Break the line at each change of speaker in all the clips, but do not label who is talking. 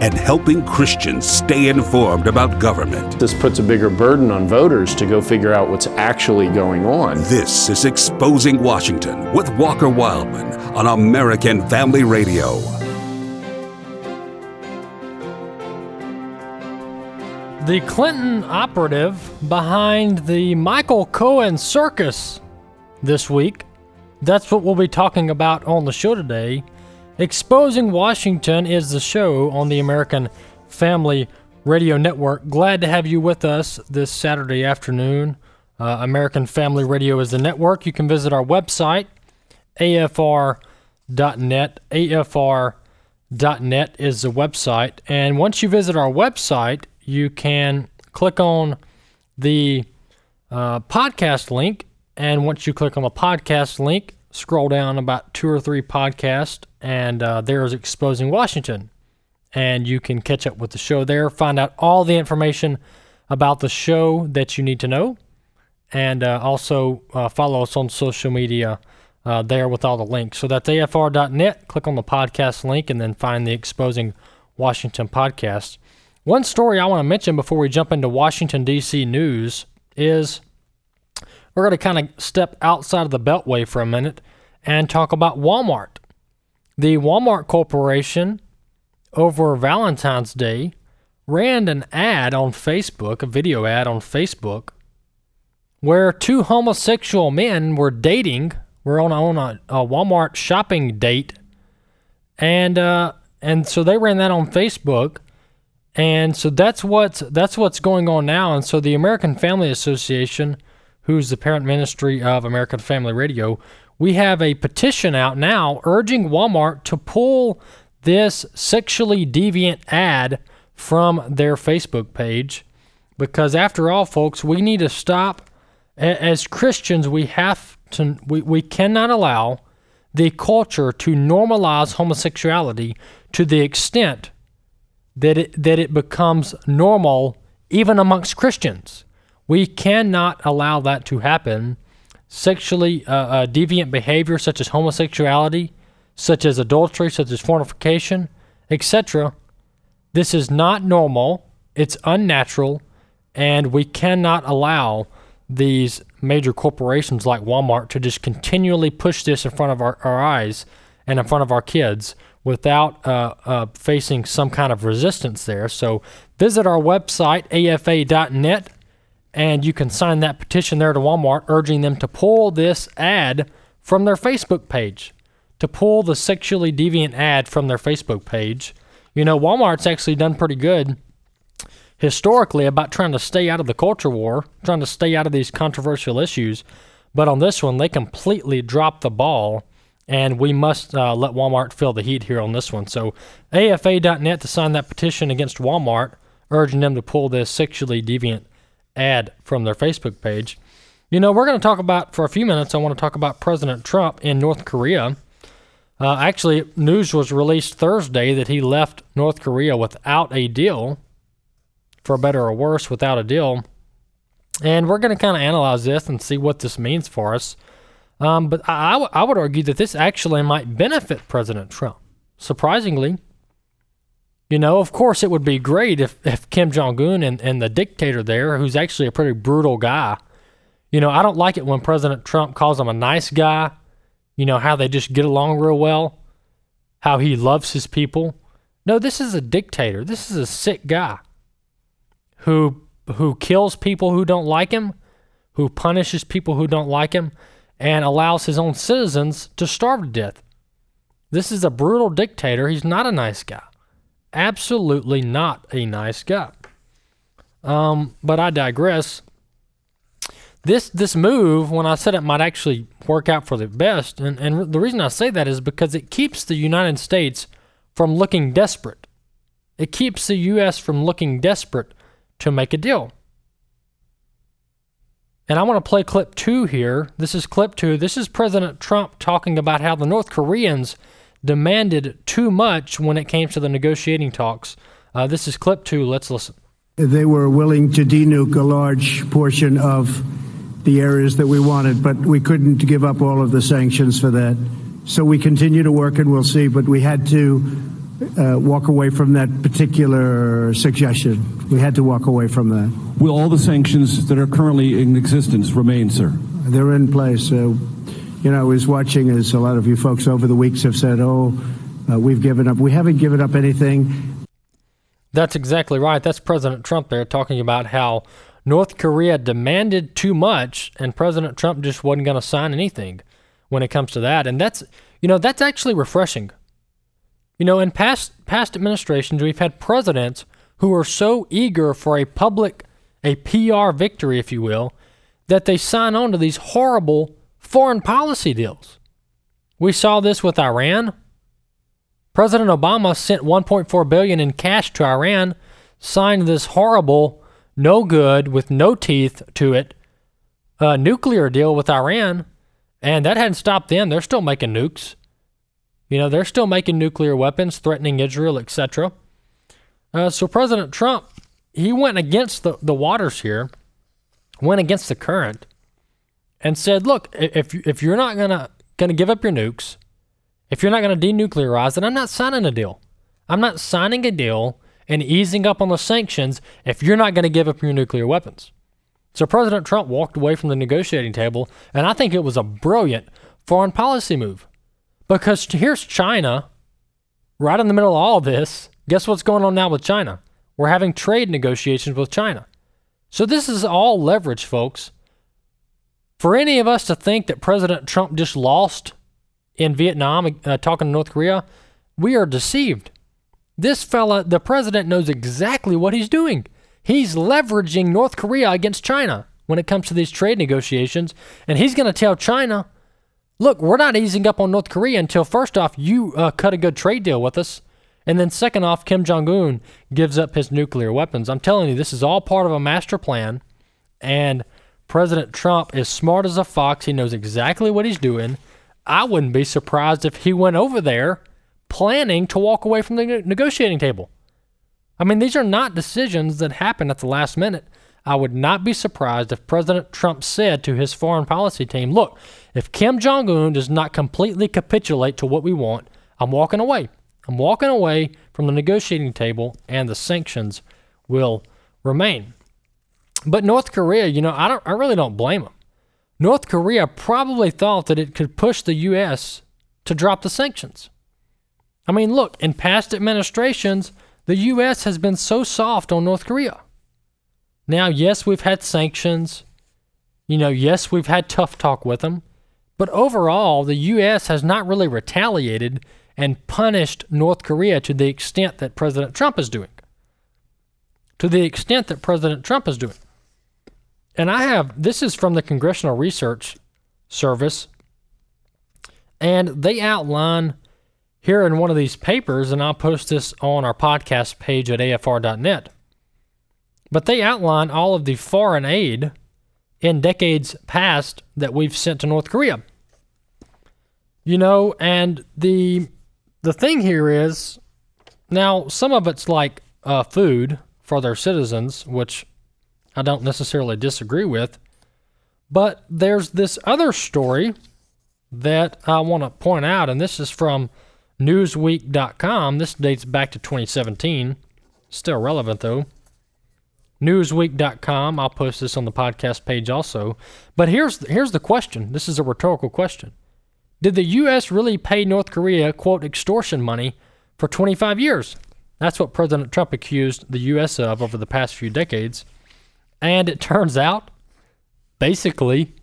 and helping Christians stay informed about government.
This puts a bigger burden on voters to go figure out what's actually going on.
This is Exposing Washington with Walker Wildman on American Family Radio.
The Clinton operative behind the Michael Cohen circus this week. That's what we'll be talking about on the show today. Exposing Washington is the show on the American Family Radio Network. Glad to have you with us this Saturday afternoon. Uh, American Family Radio is the network. You can visit our website, afr.net. afr.net is the website. And once you visit our website, you can click on the uh, podcast link. And once you click on the podcast link, scroll down about two or three podcasts, and uh, there's Exposing Washington. And you can catch up with the show there, find out all the information about the show that you need to know, and uh, also uh, follow us on social media uh, there with all the links. So that's afr.net. Click on the podcast link and then find the Exposing Washington podcast. One story I want to mention before we jump into Washington, D.C. news is we're going to kind of step outside of the Beltway for a minute and talk about Walmart. The Walmart Corporation, over Valentine's Day, ran an ad on Facebook, a video ad on Facebook, where two homosexual men were dating, were on, on a, a Walmart shopping date, and uh, and so they ran that on Facebook, and so that's what's that's what's going on now, and so the American Family Association who's the parent ministry of American Family Radio, we have a petition out now urging Walmart to pull this sexually deviant ad from their Facebook page. Because after all, folks, we need to stop. As Christians, we have to, we, we cannot allow the culture to normalize homosexuality to the extent that it, that it becomes normal even amongst Christians. We cannot allow that to happen. Sexually uh, uh, deviant behavior, such as homosexuality, such as adultery, such as fornication, etc., this is not normal. It's unnatural, and we cannot allow these major corporations like Walmart to just continually push this in front of our, our eyes and in front of our kids without uh, uh, facing some kind of resistance there. So visit our website, afa.net and you can sign that petition there to Walmart urging them to pull this ad from their Facebook page. To pull the sexually deviant ad from their Facebook page. You know, Walmart's actually done pretty good historically about trying to stay out of the culture war, trying to stay out of these controversial issues. But on this one, they completely dropped the ball, and we must uh, let Walmart feel the heat here on this one. So, AFA.net to sign that petition against Walmart, urging them to pull this sexually deviant ad from their Facebook page. You know, we're going to talk about, for a few minutes, I want to talk about President Trump in North Korea. Uh, actually, news was released Thursday that he left North Korea without a deal, for better or worse, without a deal. And we're going to kind of analyze this and see what this means for us. Um, but I, I, w- I would argue that this actually might benefit President Trump. Surprisingly, you know, of course, it would be great if, if Kim Jong un and, and the dictator there, who's actually a pretty brutal guy, you know, I don't like it when President Trump calls him a nice guy, you know, how they just get along real well, how he loves his people. No, this is a dictator. This is a sick guy who who kills people who don't like him, who punishes people who don't like him, and allows his own citizens to starve to death. This is a brutal dictator. He's not a nice guy absolutely not a nice guy. Um, but I digress. This this move, when I said it might actually work out for the best, and, and the reason I say that is because it keeps the United States from looking desperate. It keeps the U.S. from looking desperate to make a deal. And I want to play clip two here. This is clip two. This is President Trump talking about how the North Koreans demanded too much when it came to the negotiating talks. Uh, this is clip two. Let's listen.
They were willing to denuke a large portion of the areas that we wanted, but we couldn't give up all of the sanctions for that. So we continue to work and we'll see, but we had to uh, walk away from that particular suggestion. We had to walk away from that.
Will all the sanctions that are currently in existence remain, sir?
They're in place. So, you know, I was watching as a lot of you folks over the weeks have said, oh, uh, we've given up. We haven't given up anything.
That's exactly right. That's President Trump there talking about how North Korea demanded too much and President Trump just wasn't going to sign anything when it comes to that. And that's, you know, that's actually refreshing. You know, in past past administrations, we've had presidents who are so eager for a public, a PR victory, if you will, that they sign on to these horrible foreign policy deals. We saw this with Iran. President Obama sent 1.4 billion in cash to Iran, signed this horrible, no good, with no teeth to it, uh, nuclear deal with Iran, and that hadn't stopped them. They're still making nukes. You know, they're still making nuclear weapons, threatening Israel, etc. Uh, so President Trump, he went against the, the waters here, went against the current, and said, "Look, if if you're not gonna gonna give up your nukes, if you're not gonna denuclearize, then I'm not signing a deal. I'm not signing a deal and easing up on the sanctions if you're not gonna give up your nuclear weapons." So President Trump walked away from the negotiating table, and I think it was a brilliant foreign policy move. Because here's China, right in the middle of all this. Guess what's going on now with China? We're having trade negotiations with China. So this is all leverage, folks. For any of us to think that President Trump just lost in Vietnam uh, talking to North Korea, we are deceived. This fella, the president, knows exactly what he's doing. He's leveraging North Korea against China when it comes to these trade negotiations, and he's going to tell China, look, we're not easing up on North Korea until first off, you uh, cut a good trade deal with us. And then second off, Kim Jong un gives up his nuclear weapons. I'm telling you, this is all part of a master plan. And President Trump is smart as a fox. He knows exactly what he's doing. I wouldn't be surprised if he went over there planning to walk away from the negotiating table. I mean, these are not decisions that happen at the last minute. I would not be surprised if President Trump said to his foreign policy team, look, if Kim Jong un does not completely capitulate to what we want, I'm walking away. I'm walking away from the negotiating table and the sanctions will remain. But North Korea, you know, I, don't, I really don't blame them. North Korea probably thought that it could push the U.S. to drop the sanctions. I mean, look, in past administrations, the U.S. has been so soft on North Korea. Now, yes, we've had sanctions. You know, yes, we've had tough talk with them. But overall, the U.S. has not really retaliated and punished North Korea to the extent that President Trump is doing. To the extent that President Trump is doing. And I have, this is from the Congressional Research Service, and they outline here in one of these papers, and I'll post this on our podcast page at afr.net but they outline all of the foreign aid in decades past that we've sent to North Korea. You know, and the the thing here is now some of it's like uh, food for their citizens, which I don't necessarily disagree with. But there's this other story that I want to point out, and this is from Newsweek.com. This dates back to 2017. Still relevant, though. Newsweek.com. I'll post this on the podcast page also. But here's here's the question. This is a rhetorical question. Did the U.S. really pay North Korea quote extortion money for 25 years? That's what President Trump accused the U.S. of over the past few decades. And it turns out, basically,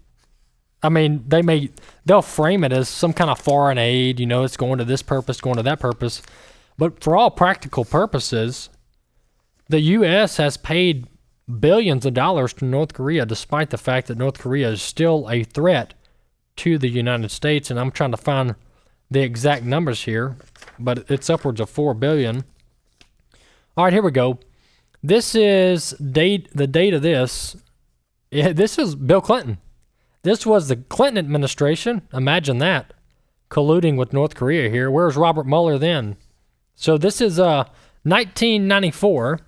I mean, they may they'll frame it as some kind of foreign aid. You know, it's going to this purpose, going to that purpose. But for all practical purposes, the U.S. has paid billions of dollars to North Korea, despite the fact that North Korea is still a threat to the United States. And I'm trying to find the exact numbers here, but it's upwards of four billion. All right, here we go. This is date. The date of this this is Bill Clinton. This was the Clinton administration. Imagine that. Colluding with North Korea here. Where's Robert Mueller then? So this is uh 1994.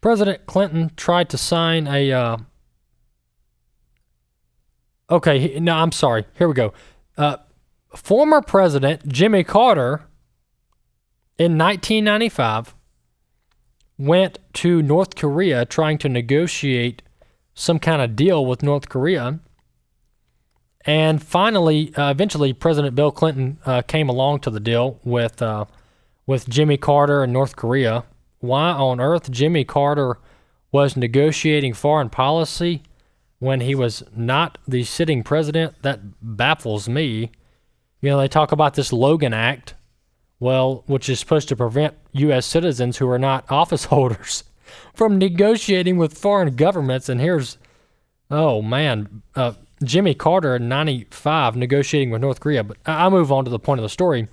President Clinton tried to sign a uh, Okay, no, I'm sorry. Here we go. Uh, former President Jimmy Carter in 1995 went to North Korea trying to negotiate some kind of deal with North Korea. And finally, uh, eventually, President Bill Clinton uh, came along to the deal with uh, with Jimmy Carter and North Korea. Why on earth Jimmy Carter was negotiating foreign policy when he was not the sitting president, that baffles me. You know, they talk about this Logan Act, well, which is supposed to prevent U.S. citizens who are not office holders from negotiating with foreign governments. And here's, oh man, uh, Jimmy Carter in 95 negotiating with North Korea. But I move on to the point of the story.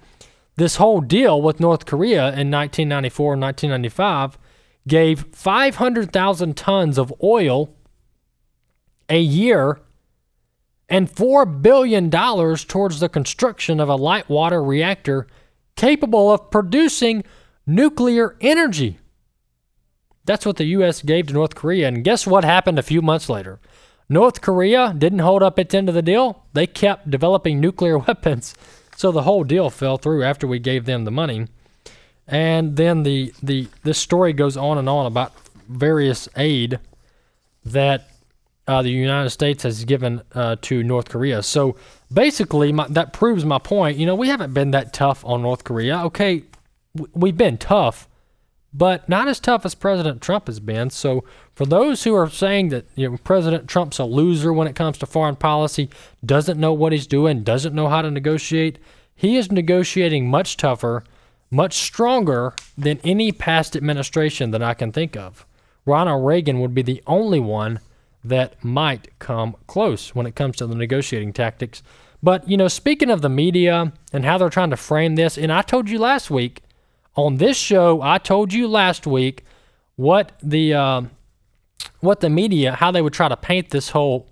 This whole deal with North Korea in 1994 and 1995 gave 500,000 tons of oil a year and $4 billion towards the construction of a light water reactor capable of producing nuclear energy. That's what the U.S. gave to North Korea. And guess what happened a few months later? North Korea didn't hold up its end of the deal. They kept developing nuclear weapons. So the whole deal fell through after we gave them the money. And then the, the this story goes on and on about various aid that uh, the United States has given uh, to North Korea. So basically, my, that proves my point. You know, we haven't been that tough on North Korea. Okay, we've been tough, but not as tough as President Trump has been. So for those who are saying that you know President Trump's a loser when it comes to foreign policy, doesn't know what he's doing, doesn't know how to negotiate, he is negotiating much tougher, much stronger than any past administration that I can think of. Ronald Reagan would be the only one that might come close when it comes to the negotiating tactics. But, you know, speaking of the media and how they're trying to frame this, and I told you last week on this show, I told you last week what the uh, what the media how they would try to paint this whole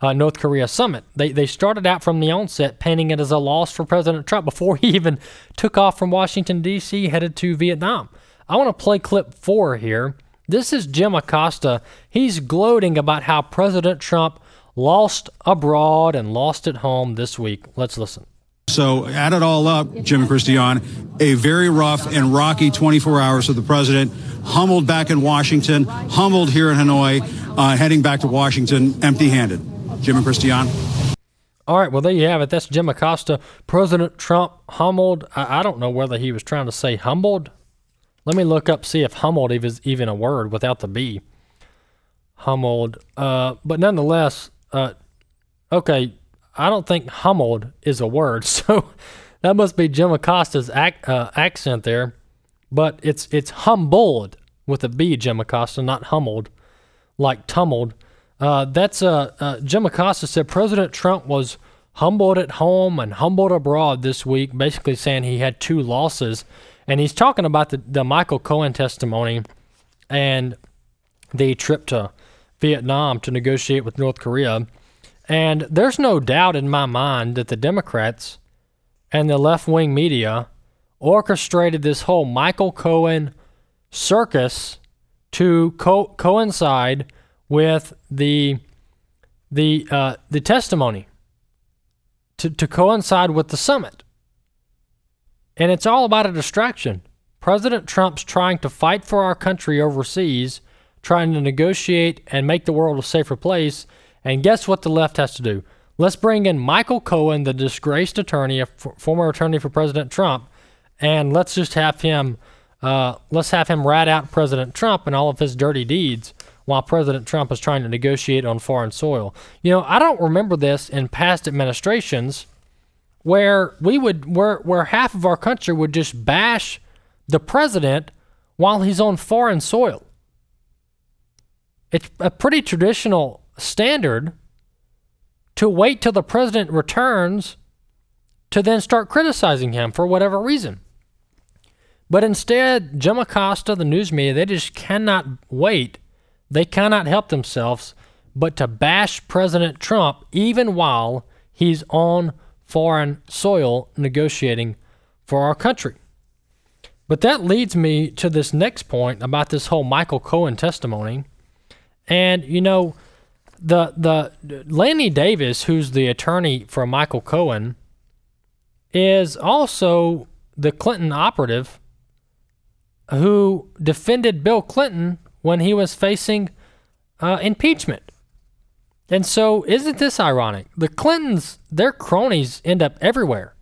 uh, North Korea summit. They they started out from the onset painting it as a loss for President Trump before he even took off from Washington D.C. headed to Vietnam. I want to play clip four here this is Jim Acosta. He's gloating about how President Trump lost abroad and lost at home this week. Let's listen.
So, add it all up, Jim and Christiane, a very rough and rocky 24 hours of the president, humbled back in Washington, humbled here in Hanoi, uh, heading back to Washington empty handed. Jim and Christiane.
All right, well, there you have it. That's Jim Acosta. President Trump humbled. I, I don't know whether he was trying to say humbled let me look up, see if humbled is even a word without the B. Humbled. Uh, but nonetheless, uh, okay, I don't think humbled is a word. So that must be Jim Acosta's ac- uh, accent there. But it's it's humbled with a B, Jim Acosta, not humbled, like tumbled. Uh, that's uh, uh, Jim Acosta said President Trump was humbled at home and humbled abroad this week, basically saying he had two losses and he's talking about the, the Michael Cohen testimony and the trip to Vietnam to negotiate with North Korea. And there's no doubt in my mind that the Democrats and the left wing media orchestrated this whole Michael Cohen circus to co- coincide with the the uh, the testimony to, to coincide with the summit. And it's all about a distraction. President Trump's trying to fight for our country overseas, trying to negotiate and make the world a safer place. And guess what the left has to do? Let's bring in Michael Cohen, the disgraced attorney, a former attorney for President Trump, and let's just have him uh, let's have him rat out President Trump and all of his dirty deeds while President Trump is trying to negotiate on foreign soil. You know, I don't remember this in past administrations where we would where where half of our country would just bash the president while he's on foreign soil. It's a pretty traditional standard to wait till the president returns to then start criticizing him for whatever reason. But instead, Jim Acosta, the news media, they just cannot wait. They cannot help themselves but to bash President Trump even while he's on foreign soil negotiating for our country. But that leads me to this next point about this whole Michael Cohen testimony. And you know, the the Lanny Davis, who's the attorney for Michael Cohen, is also the Clinton operative who defended Bill Clinton when he was facing uh, impeachment. And so, isn't this ironic? The Clintons, their cronies end up everywhere.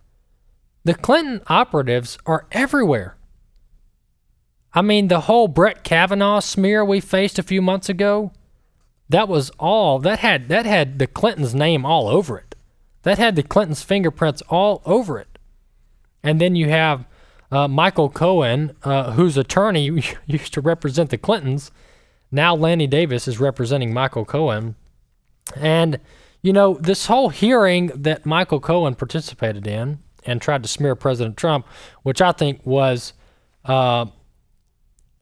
The Clinton operatives are everywhere. I mean, the whole Brett Kavanaugh smear we faced a few months ago, that was all that had that had the Clintons' name all over it. That had the Clintons' fingerprints all over it. And then you have uh, Michael Cohen, uh, whose attorney used to represent the Clintons. Now Lanny Davis is representing Michael Cohen. And, you know, this whole hearing that Michael Cohen participated in and tried to smear President Trump, which I think was uh,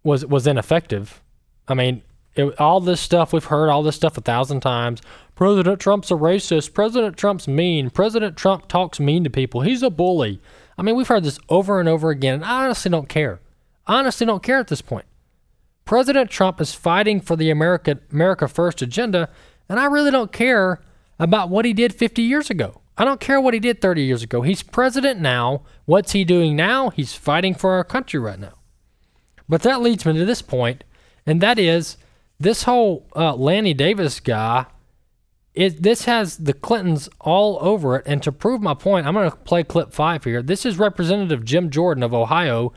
was was ineffective. I mean, it, all this stuff we've heard, all this stuff a thousand times. President Trump's a racist. President Trump's mean. President Trump talks mean to people. He's a bully. I mean, we've heard this over and over again, and I honestly don't care. I honestly don't care at this point. President Trump is fighting for the America America First agenda, and I really don't care about what he did 50 years ago. I don't care what he did 30 years ago. He's president now. What's he doing now? He's fighting for our country right now. But that leads me to this point, and that is this whole uh, Lanny Davis guy. It, this has the Clintons all over it. And to prove my point, I'm going to play clip five here. This is Representative Jim Jordan of Ohio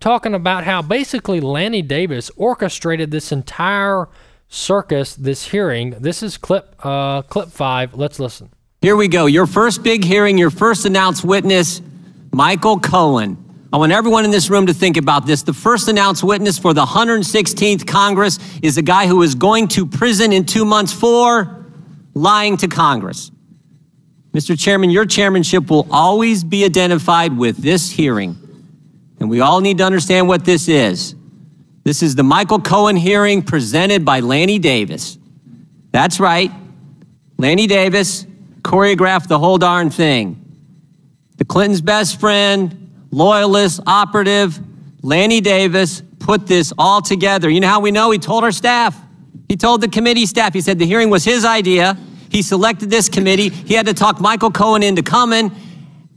talking about how basically Lanny Davis orchestrated this entire circus, this hearing. This is clip uh, clip five. Let's listen.
Here we go. Your first big hearing, your first announced witness, Michael Cohen. I want everyone in this room to think about this. The first announced witness for the 116th Congress is a guy who is going to prison in two months for lying to Congress. Mr. Chairman, your chairmanship will always be identified with this hearing. And we all need to understand what this is. This is the Michael Cohen hearing presented by Lanny Davis. That's right. Lanny Davis choreographed the whole darn thing. The Clintons' best friend, loyalist, operative, Lanny Davis put this all together. You know how we know? He told our staff. He told the committee staff. He said the hearing was his idea. He selected this committee. He had to talk Michael Cohen into coming.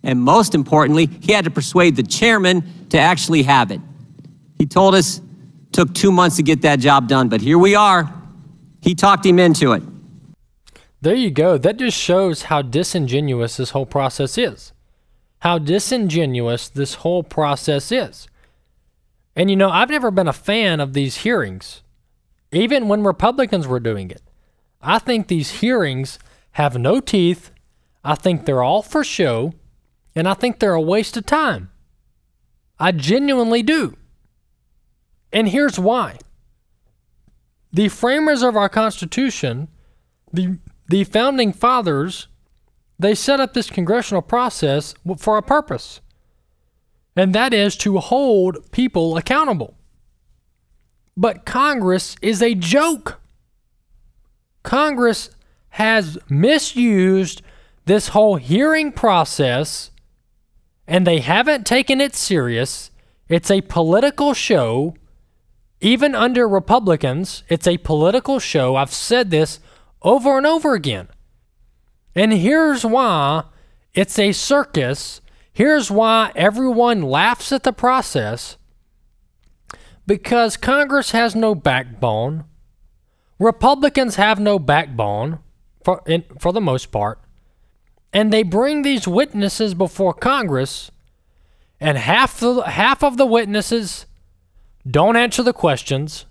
And most importantly, he had to persuade the chairman to actually have it. He told us took two months to get that job done, but here we are. He talked him into it.
There you go. That just shows how disingenuous this whole process is. How disingenuous this whole process is. And you know, I've never been a fan of these hearings, even when Republicans were doing it. I think these hearings have no teeth. I think they're all for show. And I think they're a waste of time. I genuinely do. And here's why the framers of our Constitution, the, the founding fathers, they set up this congressional process for a purpose, and that is to hold people accountable. But Congress is a joke. Congress has misused this whole hearing process and they haven't taken it serious. It's a political show. Even under Republicans, it's a political show. I've said this over and over again. And here's why it's a circus. Here's why everyone laughs at the process because Congress has no backbone. Republicans have no backbone for, in, for the most part and they bring these witnesses before Congress, and half the half of the witnesses don't answer the questions.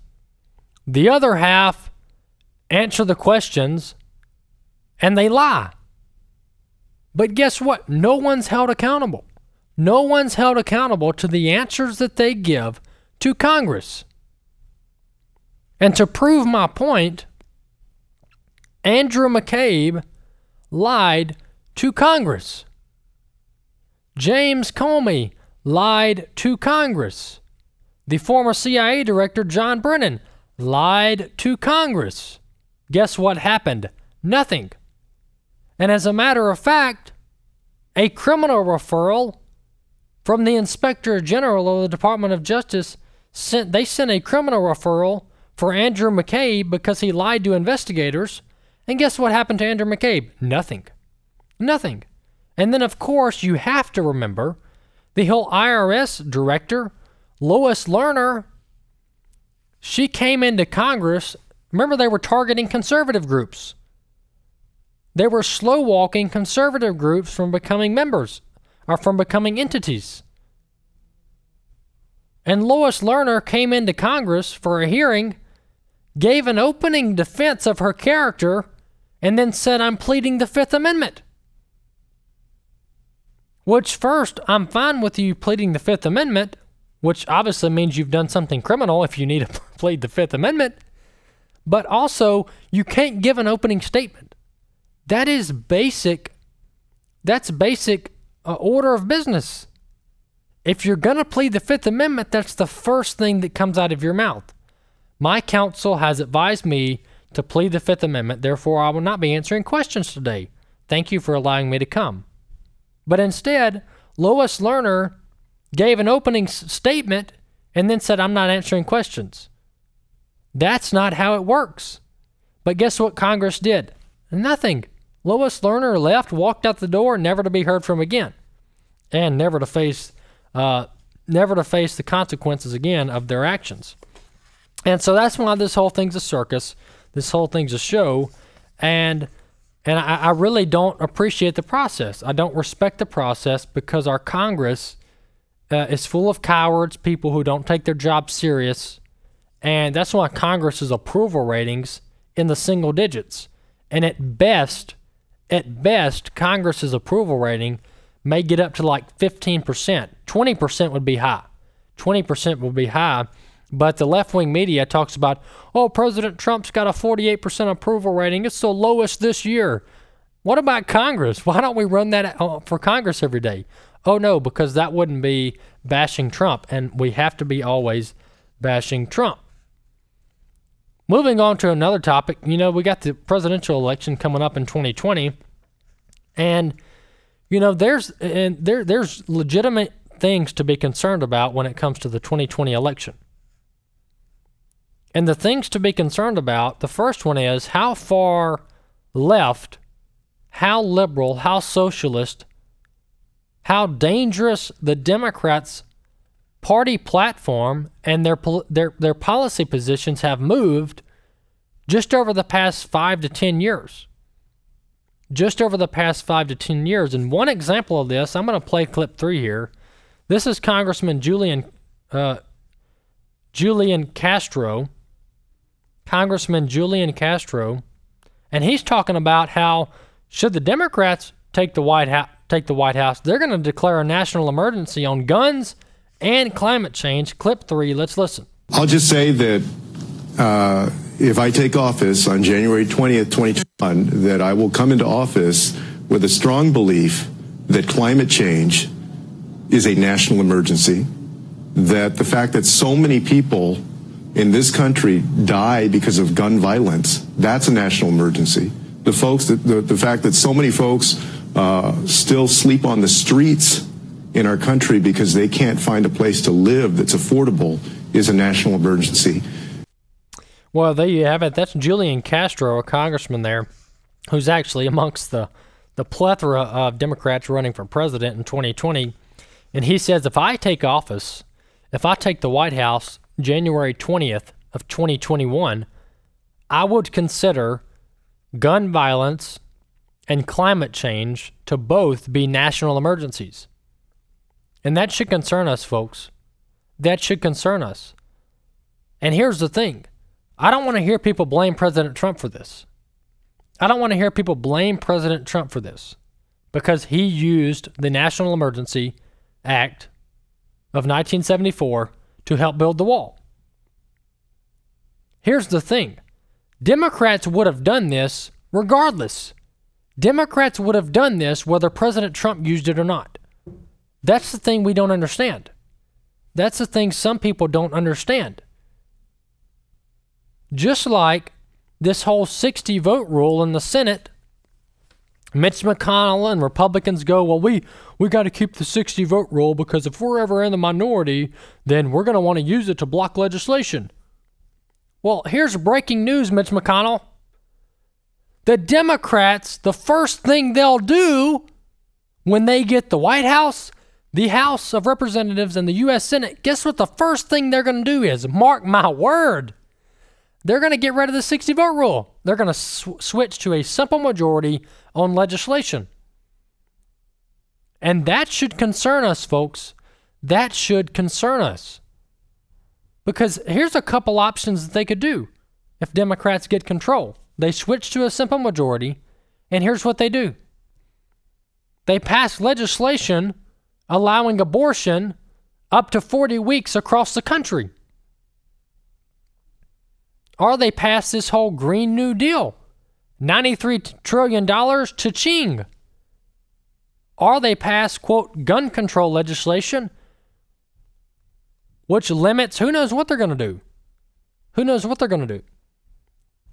The other half answer the questions and they lie. But guess what? No one's held accountable. No one's held accountable to the answers that they give to Congress. And to prove my point, Andrew McCabe lied to Congress. James Comey lied to Congress. The former CIA director John Brennan lied to Congress. Guess what happened? Nothing. And as a matter of fact, a criminal referral from the Inspector General of the Department of Justice sent they sent a criminal referral for Andrew McCabe because he lied to investigators. And guess what happened to Andrew McCabe? Nothing. Nothing. And then of course you have to remember the whole IRS director, Lois Lerner, she came into Congress. Remember, they were targeting conservative groups. They were slow walking conservative groups from becoming members or from becoming entities. And Lois Lerner came into Congress for a hearing, gave an opening defense of her character, and then said, I'm pleading the Fifth Amendment. Which, first, I'm fine with you pleading the Fifth Amendment, which obviously means you've done something criminal if you need to plead the Fifth Amendment. But also, you can't give an opening statement. That is basic. That's basic uh, order of business. If you're going to plead the Fifth Amendment, that's the first thing that comes out of your mouth. My counsel has advised me to plead the Fifth Amendment, therefore, I will not be answering questions today. Thank you for allowing me to come. But instead, Lois Lerner gave an opening s- statement and then said, I'm not answering questions. That's not how it works. But guess what Congress did? Nothing. Lois Lerner left, walked out the door, never to be heard from again, and never to face, uh, never to face the consequences again of their actions. And so that's why this whole thing's a circus. This whole thing's a show, and and I, I really don't appreciate the process. I don't respect the process because our Congress uh, is full of cowards, people who don't take their job serious, and that's why Congress's approval ratings in the single digits. And at best, at best, Congress's approval rating may get up to like 15%. 20% would be high. 20% would be high. But the left wing media talks about, oh, President Trump's got a 48% approval rating. It's the lowest this year. What about Congress? Why don't we run that uh, for Congress every day? Oh, no, because that wouldn't be bashing Trump. And we have to be always bashing Trump. Moving on to another topic, you know, we got the presidential election coming up in 2020. And, you know, there's and there there's legitimate things to be concerned about when it comes to the 2020 election. And the things to be concerned about, the first one is how far left, how liberal, how socialist, how dangerous the Democrats' party platform and their their their policy positions have moved just over the past 5 to 10 years. Just over the past 5 to 10 years. And one example of this, I'm going to play clip 3 here. This is Congressman Julian uh, Julian Castro Congressman Julian Castro, and he's talking about how should the Democrats take the White House, take the White House, they're going to declare a national emergency on guns and climate change. Clip three. Let's listen.
I'll just say that uh, if I take office on January 20th, 2021, that I will come into office with a strong belief that climate change is a national emergency, that the fact that so many people in this country die because of gun violence, that's a national emergency. The folks that the, the fact that so many folks uh, still sleep on the streets in our country because they can't find a place to live that's affordable is a national emergency.
Well, there you have it. That's Julian Castro, a congressman there, who's actually amongst the the plethora of Democrats running for president in 2020. And he says, if I take office, if I take the White House, January 20th of 2021, I would consider gun violence and climate change to both be national emergencies. And that should concern us, folks. That should concern us. And here's the thing I don't want to hear people blame President Trump for this. I don't want to hear people blame President Trump for this because he used the National Emergency Act of 1974 to help build the wall. Here's the thing Democrats would have done this regardless. Democrats would have done this whether President Trump used it or not. That's the thing we don't understand. That's the thing some people don't understand. Just like this whole 60 vote rule in the Senate, Mitch McConnell and Republicans go, well, we, we got to keep the 60 vote rule because if we're ever in the minority, then we're going to want to use it to block legislation. Well, here's breaking news, Mitch McConnell. The Democrats, the first thing they'll do when they get the White House, the House of Representatives, and the U.S. Senate, guess what the first thing they're going to do is? Mark my word. They're going to get rid of the 60 vote rule. They're going to sw- switch to a simple majority on legislation. And that should concern us, folks. That should concern us. Because here's a couple options that they could do if Democrats get control. They switch to a simple majority, and here's what they do they pass legislation allowing abortion up to 40 weeks across the country. Or they pass this whole Green New Deal $93 trillion to Ching. Or they pass, quote, gun control legislation, which limits who knows what they're going to do. Who knows what they're going to do.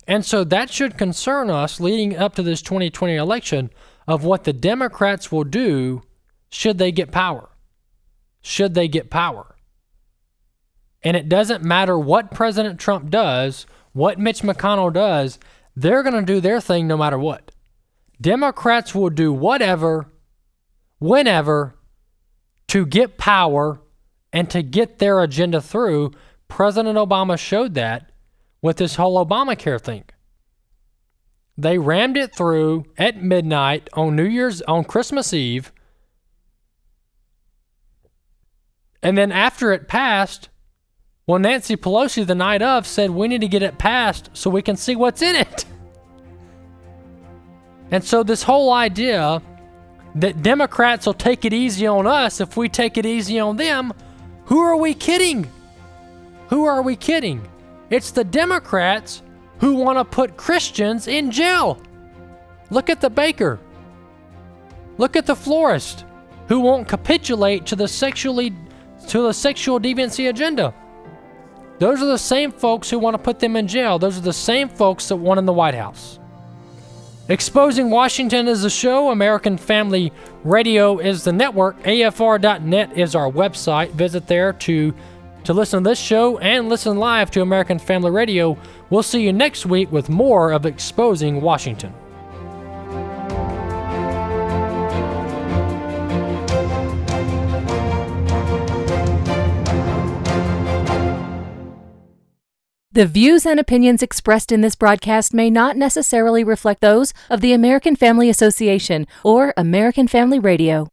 And so that should concern us leading up to this 2020 election of what the Democrats will do should they get power. Should they get power. And it doesn't matter what President Trump does, what Mitch McConnell does, they're going to do their thing no matter what. Democrats will do whatever, whenever, to get power and to get their agenda through. President Obama showed that with this whole Obamacare thing. They rammed it through at midnight on New Year's on Christmas Eve. And then after it passed, well, Nancy Pelosi the night of said we need to get it passed so we can see what's in it. And so this whole idea that Democrats will take it easy on us if we take it easy on them, who are we kidding? Who are we kidding? It's the Democrats who want to put Christians in jail. Look at the baker. Look at the florist who won't capitulate to the sexually to the sexual deviancy agenda. Those are the same folks who want to put them in jail. Those are the same folks that won in the White House. Exposing Washington is the show. American Family Radio is the network. AFR.net is our website. Visit there to to listen to this show and listen live to American Family Radio. We'll see you next week with more of Exposing Washington.
The views and opinions expressed in this broadcast may not necessarily reflect those of the American Family Association or American Family Radio.